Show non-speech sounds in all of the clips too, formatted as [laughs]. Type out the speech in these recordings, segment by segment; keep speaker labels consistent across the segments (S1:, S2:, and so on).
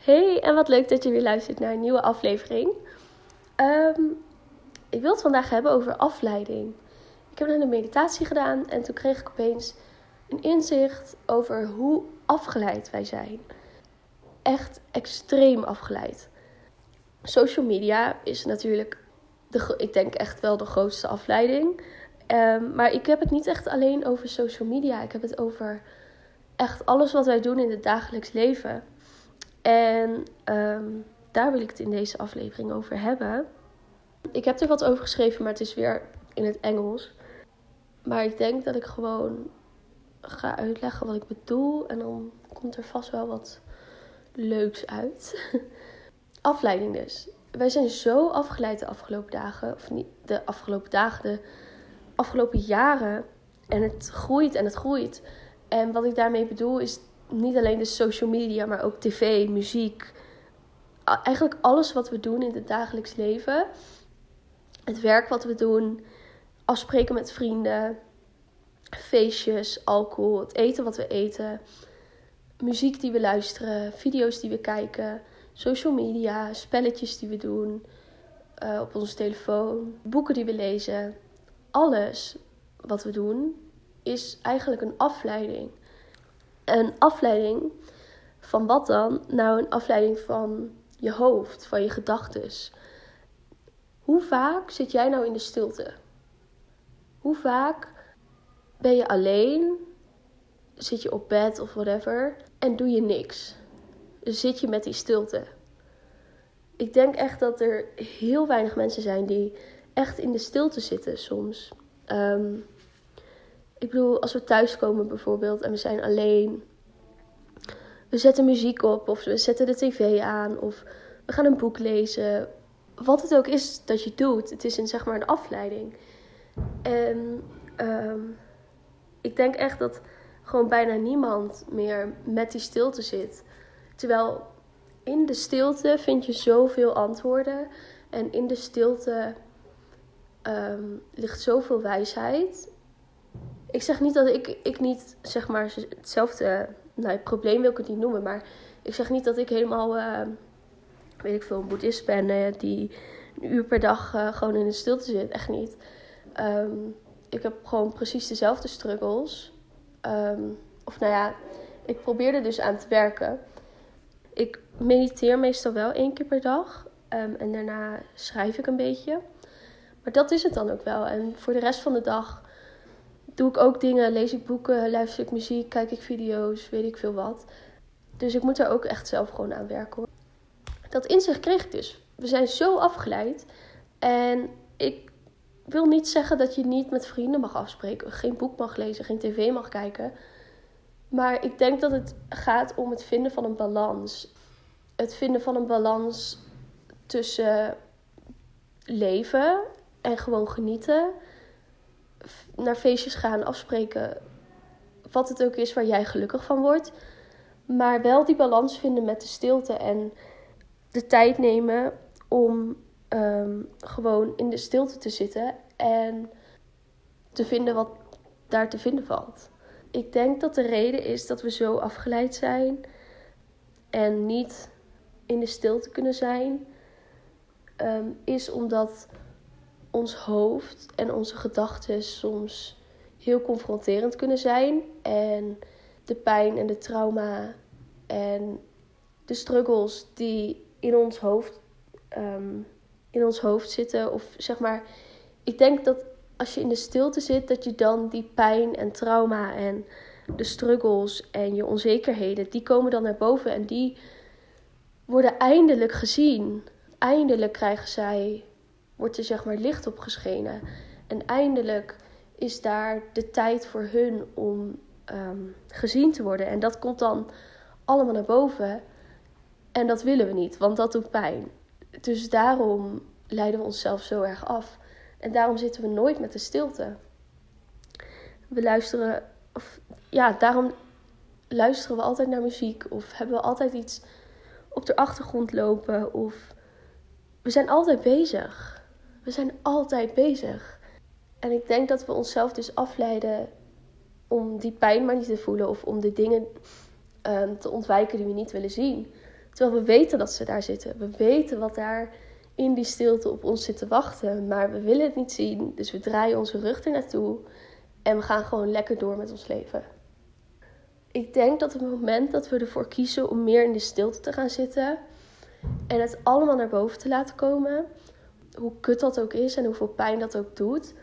S1: Hey, en wat leuk dat je weer luistert naar een nieuwe aflevering. Ehm, ik wil het vandaag hebben over afleiding. Ik heb net een meditatie gedaan en toen kreeg ik opeens een inzicht over hoe afgeleid wij zijn. Echt extreem afgeleid. Social media is natuurlijk, de, ik denk echt wel de grootste afleiding. Ehm, maar ik heb het niet echt alleen over social media. Ik heb het over echt alles wat wij doen in het dagelijks leven. En ehm, daar wil ik het in deze aflevering over hebben. Ik heb er wat over geschreven, maar het is weer in het Engels. Maar ik denk dat ik gewoon ga uitleggen wat ik bedoel. En dan komt er vast wel wat leuks uit. [laughs] Afleiding dus. Wij zijn zo afgeleid de afgelopen dagen. Of niet de afgelopen dagen, de afgelopen jaren. En het groeit en het groeit. En wat ik daarmee bedoel is niet alleen de social media, maar ook tv, muziek. Eigenlijk alles wat we doen in het dagelijks leven. Het werk wat we doen, afspreken met vrienden, feestjes, alcohol, het eten wat we eten, muziek die we luisteren, video's die we kijken, social media, spelletjes die we doen uh, op onze telefoon, boeken die we lezen. Alles wat we doen is eigenlijk een afleiding een afleiding van wat dan? Nou, een afleiding van je hoofd, van je gedachten. Hoe vaak zit jij nou in de stilte? Hoe vaak ben je alleen? Zit je op bed of whatever en doe je niks? Zit je met die stilte? Ik denk echt dat er heel weinig mensen zijn die echt in de stilte zitten soms. Um, ik bedoel, als we thuiskomen bijvoorbeeld en we zijn alleen. We zetten muziek op of we zetten de tv aan of we gaan een boek lezen. Wat het ook is dat je doet, het is een, zeg maar een afleiding. En um, ik denk echt dat gewoon bijna niemand meer met die stilte zit. Terwijl in de stilte vind je zoveel antwoorden. En in de stilte um, ligt zoveel wijsheid ik zeg niet dat ik, ik niet, zeg maar, hetzelfde, nou, het probleem wil ik het niet noemen, maar ik zeg niet dat ik helemaal, uh, weet ik veel, een boeddhist ben uh, die een uur per dag uh, gewoon in de stilte zit. Echt niet. Um, ik heb gewoon precies dezelfde struggles. Um, of nou ja, ik probeer er dus aan te werken. Ik mediteer meestal wel één keer per dag. Um, en daarna schrijf ik een beetje. Maar dat is het dan ook wel. En voor de rest van de dag doe ik ook dingen, lees ik boeken, luister ik muziek, kijk ik video's, weet ik veel wat. Dus ik moet er ook echt zelf gewoon aan werken. Dat inzicht kreeg ik dus. We zijn zo afgeleid. En ik wil niet zeggen dat je niet met vrienden mag afspreken, geen boek mag lezen, geen tv mag kijken. Maar ik denk dat het gaat om het vinden van een balans. Het vinden van een balans tussen leven en gewoon genieten naar feestjes gaan, afspreken. Wat het ook is waar jij gelukkig van wordt. Maar wel die balans vinden met de stilte en de tijd nemen om ehm, gewoon in de stilte te zitten en te vinden wat daar te vinden valt. Ik denk dat de reden is dat we zo afgeleid zijn en niet in de stilte kunnen zijn, ehm, is omdat ons hoofd en onze gedachten soms heel confronterend kunnen zijn. En de pijn en de trauma en de struggles die in ons hoofd, ehm, in ons hoofd zitten. Of zeg maar, ik denk dat als je in de stilte zit, dat je dan die pijn en trauma en de struggles en je onzekerheden, die komen dan naar boven en die worden eindelijk gezien. Eindelijk krijgen zij wordt er zeg maar licht op geschenen. En eindelijk is daar de tijd voor hun om ehm, gezien te worden. En dat komt dan allemaal naar boven. En dat willen we niet, want dat doet pijn. Dus daarom leiden we onszelf zo erg af. En daarom zitten we nooit met de stilte. We luisteren, of ja, daarom luisteren we altijd naar muziek. Of hebben we altijd iets op de achtergrond lopen. Of we zijn altijd bezig. We zijn altijd bezig. En ik denk dat we onszelf dus afleiden om die pijn maar niet te voelen of om de dingen um, te ontwijken die we niet willen zien. Terwijl we weten dat ze daar zitten. We weten wat daar in die stilte op ons zit te wachten. Maar we willen het niet zien. Dus we draaien onze rug er naartoe. En we gaan gewoon lekker door met ons leven. Ik denk dat het moment dat we ervoor kiezen om meer in de stilte te gaan zitten. En het allemaal naar boven te laten komen. Hoe kut dat ook is en hoeveel pijn dat ook doet.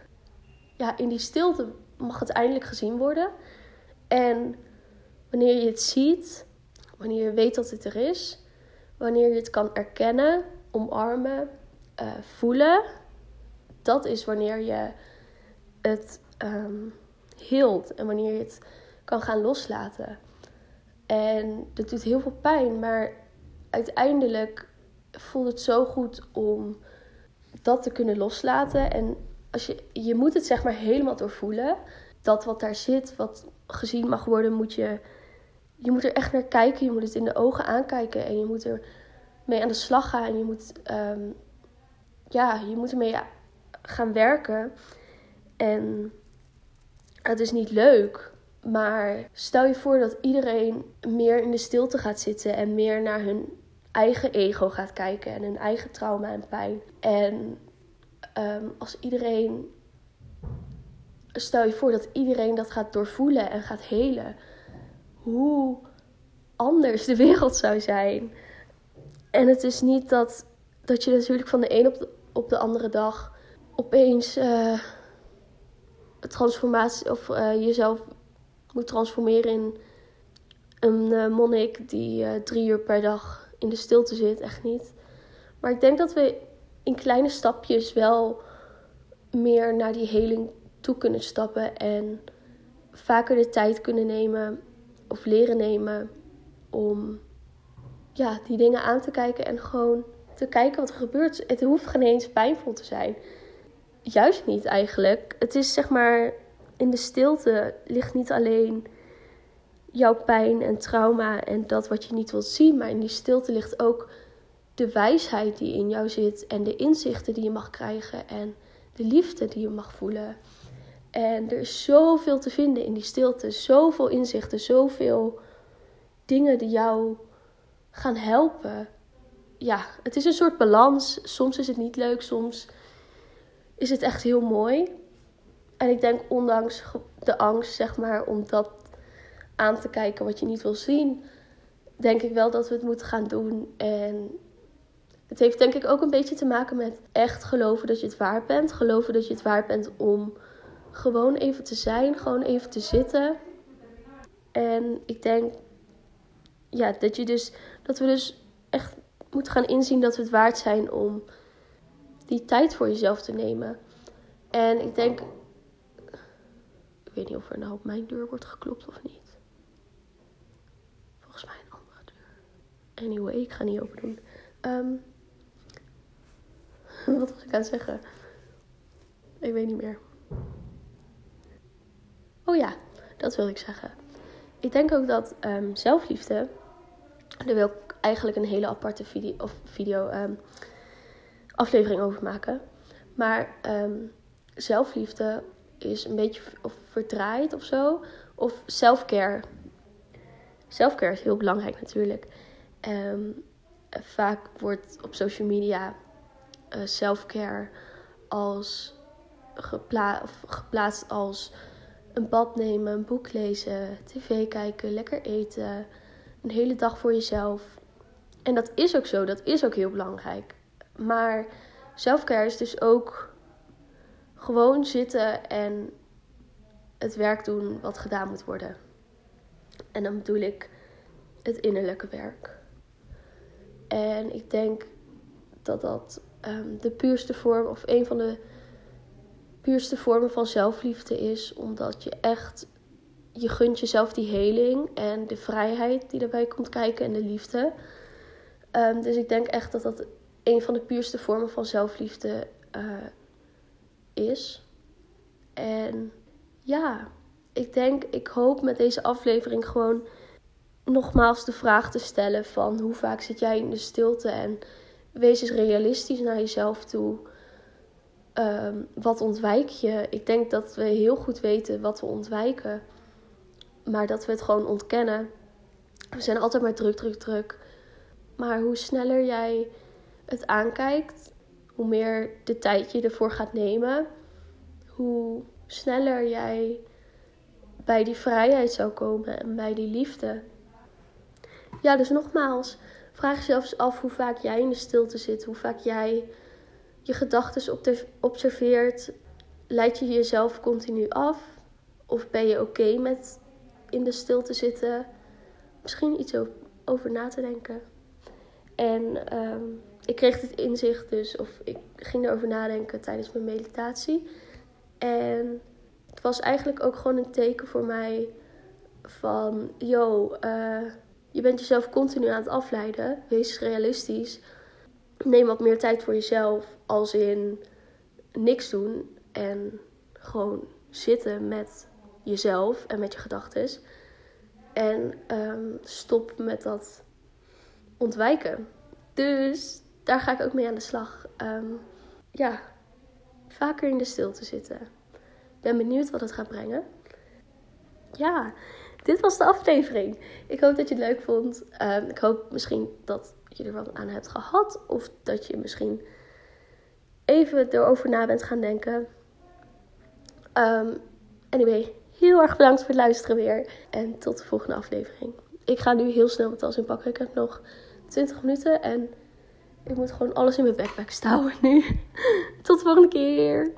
S1: Ja, in die stilte mag het eindelijk gezien worden. En wanneer je het ziet, wanneer je weet dat het er is, wanneer je het kan erkennen, omarmen, uh, voelen, dat is wanneer je het um, hield en wanneer je het kan gaan loslaten. En dat doet heel veel pijn, maar uiteindelijk voelt het zo goed om dat te kunnen loslaten. En als je, je moet het zeg maar helemaal doorvoelen. Dat wat daar zit, wat gezien mag worden, moet je, je moet er echt naar kijken. Je moet het in de ogen aankijken en je moet er mee aan de slag gaan. En je moet, um, ja, je moet ermee gaan werken. En het is niet leuk, maar stel je voor dat iedereen meer in de stilte gaat zitten en meer naar hun eigen ego gaat kijken en hun eigen trauma en pijn. En Ehm, als iedereen. Stel je voor dat iedereen dat gaat doorvoelen en gaat helen. Hoe anders de wereld zou zijn. En het is niet dat, dat je natuurlijk van de een op de, op de andere dag opeens uh, transformatie of uh, jezelf moet transformeren in een uh, monnik die drie uur per dag in de stilte zit. Echt niet. Maar ik denk dat we in kleine stapjes wel meer naar die heling toe kunnen stappen en vaker de tijd kunnen nemen of leren nemen om ja, die dingen aan te kijken en gewoon te kijken wat er gebeurt. Het hoeft geen eens pijnvol te zijn. Juist niet eigenlijk. Het is zeg maar in de stilte ligt niet alleen jouw pijn en trauma en dat wat je niet wilt zien, maar in die stilte ligt ook de wijsheid die in jou zit en de inzichten die je mag krijgen en de liefde die je mag voelen. En er is zoveel te vinden in die stilte, zoveel inzichten, zoveel dingen die jou gaan helpen. Ja, het is een soort balans. Soms is het niet leuk, soms is het echt heel mooi. En ik denk, ondanks de angst, zeg maar, om dat aan te kijken wat je niet wil zien, denk ik wel dat we het moeten gaan doen. En het heeft denk ik ook een beetje te maken met echt geloven dat je het waard bent. Geloven dat je het waard bent om gewoon even te zijn, gewoon even te zitten. En ik denk ja, dat, je dus, dat we dus echt moeten gaan inzien dat we het waard zijn om die tijd voor jezelf te nemen. En ik denk, ik weet niet of er nou op mijn deur wordt geklopt of niet. Volgens mij een andere deur. Anyway, ik ga niet open doen. Um, [laughs] Wat was ik aan het zeggen? Ik weet niet meer. Oh ja, dat wil ik zeggen. Ik denk ook dat um, zelfliefde. Daar wil ik eigenlijk een hele aparte video, of video um, aflevering over maken. Maar zelfliefde is een beetje of verdraaid of zo. Of selfcare. Selfcare is heel belangrijk natuurlijk. Vaak wordt op social media uh, self-care als gepla geplaatst als een bad nemen, een boek lezen, tv kijken, lekker eten, een hele dag voor jezelf. En dat is ook zo, dat is ook heel belangrijk. Maar selfcare is dus ook gewoon zitten en het werk doen wat gedaan moet worden. En dan bedoel ik het innerlijke werk. En ik denk dat dat um, de puurste vorm of een van de puurste vormen van zelfliefde is. Omdat je echt, je gunt jezelf die heling en de vrijheid die daarbij komt kijken en de liefde. Um, dus ik denk echt dat dat een van de puurste vormen van zelfliefde uh, is. En ja, ik denk, ik hoop met deze aflevering gewoon nogmaals de vraag te stellen van hoe vaak zit jij in de stilte en wees eens realistisch naar jezelf toe. Um, wat ontwijk je? Ik denk dat we heel goed weten wat we ontwijken. Maar dat we het gewoon ontkennen. We zijn altijd maar druk, druk, druk. Maar hoe sneller jij het aankijkt, hoe meer de tijd je ervoor gaat nemen, hoe sneller jij bij die vrijheid zou komen en bij die liefde. Ja, dus nogmaals, vraag jezelf af hoe vaak jij in de stilte zit, hoe vaak jij je gedachten observeert. Leid je jezelf continu af? Of ben je oké met in de stilte zitten? Misschien iets over na te denken. En ehm, ik kreeg dit inzicht dus, of ik ging erover nadenken tijdens mijn meditatie. En het was eigenlijk ook gewoon een teken voor mij van, yo, uh, je bent jezelf continu aan het afleiden. Wees realistisch. Neem wat meer tijd voor jezelf, als in niks doen en gewoon zitten met jezelf en met je gedachten. En ehm, stop met dat ontwijken. Dus daar ga ik ook mee aan de slag. Ehm, ja, vaker in de stilte zitten. Ik ben benieuwd wat het gaat brengen. Ja, dit was de aflevering. Ik hoop dat je het leuk vond. Ehm, ik hoop misschien dat je er wat aan hebt gehad. Of dat je misschien even erover na bent gaan denken. Um, anyway, heel erg bedankt voor het luisteren weer. En tot de volgende aflevering. Ik ga nu heel snel mijn tas inpakken. Ik heb nog 20 minuten en ik moet gewoon alles in mijn backpack stouwen nu. [laughs] Tot de volgende keer.